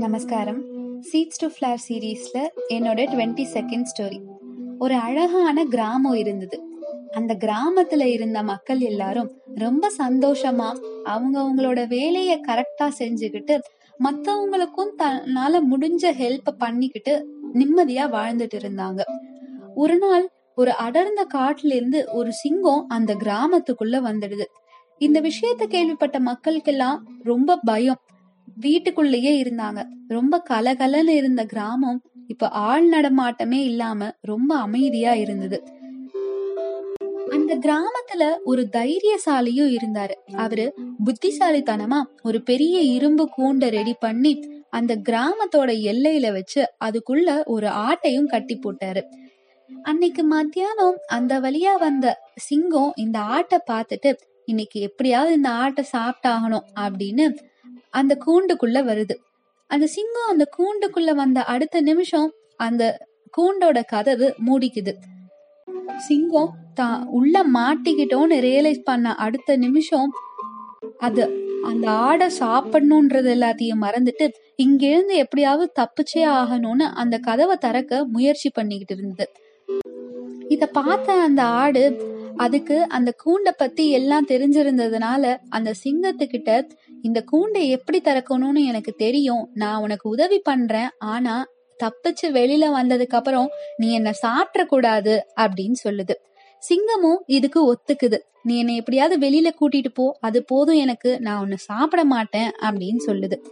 நமஸ்காரம். Seeds to flower சீரீஸ்ல என்னோட டுவெண்ட்டி செகண்ட் ஸ்டோரி ஒரு அழகான கிராமம் இருந்தது. அந்த கிராமத்துல இருந்த மக்கள் எல்லாரும் ரொம்ப சந்தோஷமா அவங்க அவங்களோட வேலையை கரெக்டா செஞ்சுக்கிட்டு மத்தவங்களுக்கும் தன்னால முடிஞ்ச ஹெல்ப் பண்ணிக்கிட்டு நிம்மதியா வாழ்ந்துட்டு இருந்தாங்க. ஒரு நாள் ஒரு அடர்ந்த காட்டுல இருந்து ஒரு சிங்கம் அந்த கிராமத்துக்குள்ள வந்துடுது. இந்த விஷயத்த கேள்விப்பட்ட மக்களுக்கெல்லாம் ரொம்ப பயம். வீட்டுக்குள்ளேயே இருந்தாங்க. ரொம்ப கலகலன்னு இருந்த கிராமம் இப்ப ஆள் நடமாட்டமே இல்லாம ரொம்ப அமைதியா இருந்தது. அந்த கிராமத்துல ஒரு தைரியசாலியும் இருந்தாரு. அவரு புத்திசாலித்தனமா ஒரு பெரிய இரும்பு கூண்டை ரெடி பண்ணி அந்த கிராமத்தோட எல்லையில வச்சு அதுக்குள்ள ஒரு ஆட்டையும் கட்டி போட்டாரு. அன்னைக்கு மத்தியானம் அந்த வழியா வந்த சிங்கம் இந்த ஆட்டை பார்த்துட்டு இன்னைக்கு எப்படியாவது இந்த ஆட்டை சாப்பிட்டாகணும் அப்படின்னு அந்த கூண்டுக்குள்ள வருது. அந்த சிங்கம் அந்த கூண்டுக்குள்ள வந்த அடுத்த நிமிஷம் அந்த கூண்டோட கதவு மூடிக்குது. சிங்கம் தான் உள்ள மாட்டிக்கிட்டோன்னு ரியலைஸ் பண்ண அடுத்த நிமிஷம் அது அந்த ஆடை சாப்பிடணுன்றது எல்லாத்தையும் மறந்துட்டு இங்கிருந்து எப்படியாவது தப்பிச்சே ஆகணும்னு அந்த கதவை திறக்க முயற்சி பண்ணிக்கிட்டு இருந்தது. இத பார்த்த அந்த ஆடு அதுக்கு அந்த கூண்டை பத்தி எல்லாம் தெரிஞ்சிருந்ததுனால அந்த சிங்கத்துக்கிட்ட இந்த கூண்டை எப்படி திறக்கணும்னு எனக்கு தெரியும். நான் உனக்கு உதவி பண்றேன். ஆனா தப்பிச்சு வெளியில வந்ததுக்கு அப்புறம் நீ என்ன சாப்பிட கூடாது அப்படின்னு சொல்லுது. சிங்கமும் இதுக்கு ஒத்துக்குது. நீ என்னை எப்படியாவது வெளியில கூட்டிட்டு போ. அது போதும் எனக்கு. நான் உன்னை சாப்பிட மாட்டேன் அப்படின்னு சொல்லுது.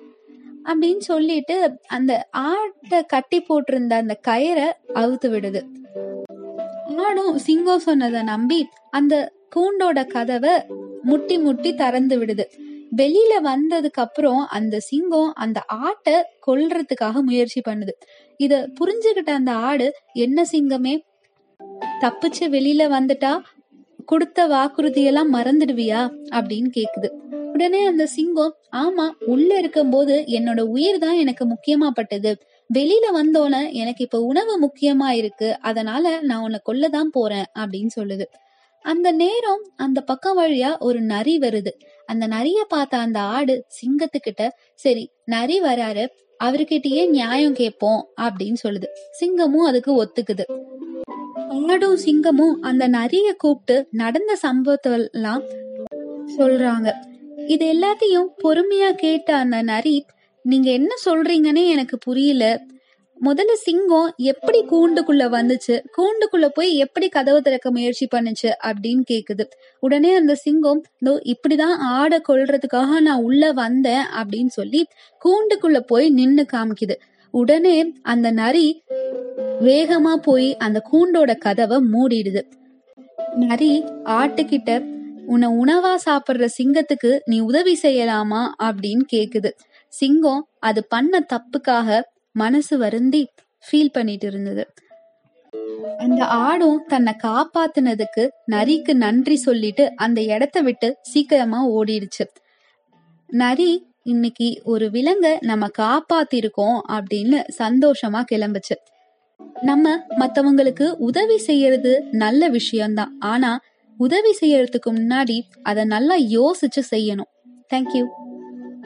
அப்படின்னு சொல்லிட்டு அந்த ஆட்டை கட்டி போட்டிருந்த அந்த கயிறை அவுத்து விடுது. ஆடும் சிங்கம் சொன்னதை நம்பி அந்த கூண்டோட கதவை முட்டி முட்டி திறந்து விடுது. வெளியில வந்ததுக்கு அப்புறம் அந்த சிங்கம் அந்த ஆட்டை கொல்றதுக்காக முயற்சி பண்ணுது. இத புரிஞ்சுகிட்ட அந்த ஆடு என்ன சிங்கமே? தப்பிச்சு வெளியில வந்துட்டா கொடுத்த வாக்குறுதியெல்லாம் மறந்துடுவியா? அப்படின்னு கேக்குது. உடனே அந்த சிங்கம் ஆமா உள்ள இருக்கும்போது என்னோட உயிர் தான் எனக்கு முக்கியமா பட்டது. வெளியில வந்தோன எனக்கு இப்ப உணவு முக்கியமா இருக்கு. அதனால நான் உன்னை கொல்லதான் போறேன். அப்படின்னு சொல்லுது. அந்த நேரம் அந்த பக்கம் வழியா ஒரு நரி வருது. அந்த நரிய பார்த்த அந்த ஆடு சிங்கத்துக்கிட்ட சரி நரி வராரு அவர்கிட்டயே நியாயம் கேட்போம் அப்படின்னு சொல்லுது. சிங்கமும் அதுக்கு ஒத்துக்குது. ஆடும் சிங்கமும் அந்த நரிய கூப்பிட்டு நடந்த சம்பவத்தெல்லாம் சொல்றாங்க. இது எல்லாத்தையும் பொறுமையா கேட்ட அந்த நரி நீங்க என்ன சொல்றீங்கன்னே எனக்கு புரியல. முதல்ல சிங்கம் எப்படி கூண்டுக்குள்ள வந்துச்சு? கூண்டுக்குள்ள போய் எப்படி கதவு திறக்க முயற்சி பண்ணுச்சு அப்படின்னு கேக்குது. உடனே அந்த சிங்கம் இதோ இப்படிதான் ஆடை கொள்றதுக்காக நான் உள்ள வந்தேன் அப்படின்னு சொல்லி கூண்டுக்குள்ள போய் நின்னு காமிக்குது. உடனே அந்த நரி வேகமா போய் அந்த கூண்டோட கதவை மூடிடுது. நரி ஆட்டுக்கிட்ட உன்னை உணவா சாப்பிடுற சிங்கத்துக்கு நீ உதவி செய்யலாமா? அப்படின்னு கேக்குது. சிங்கம் அது பண்ண தப்புக்காக மனசு வருந்தி ஃபீல் பண்ணிட்டு இருந்தது. அந்த ஆடும் தன்னை காப்பாத்தினதுக்கு நரிக்கு நன்றி சொல்லிட்டு அந்த இடத்த விட்டு சீக்கிரமா ஓடிடுச்சு. நரி இன்னைக்கு ஒரு விலங்க நம்ம காப்பாத்திருக்கோம் அப்படின்னு சந்தோஷமா கிளம்புச்சு. நம்ம மத்தவங்களுக்கு உதவி செய்யறது நல்ல விஷயம்தான். ஆனா உதவி செய்யறதுக்கு முன்னாடி அதை நல்லா யோசிச்சு செய்யணும். தேங்க்யூ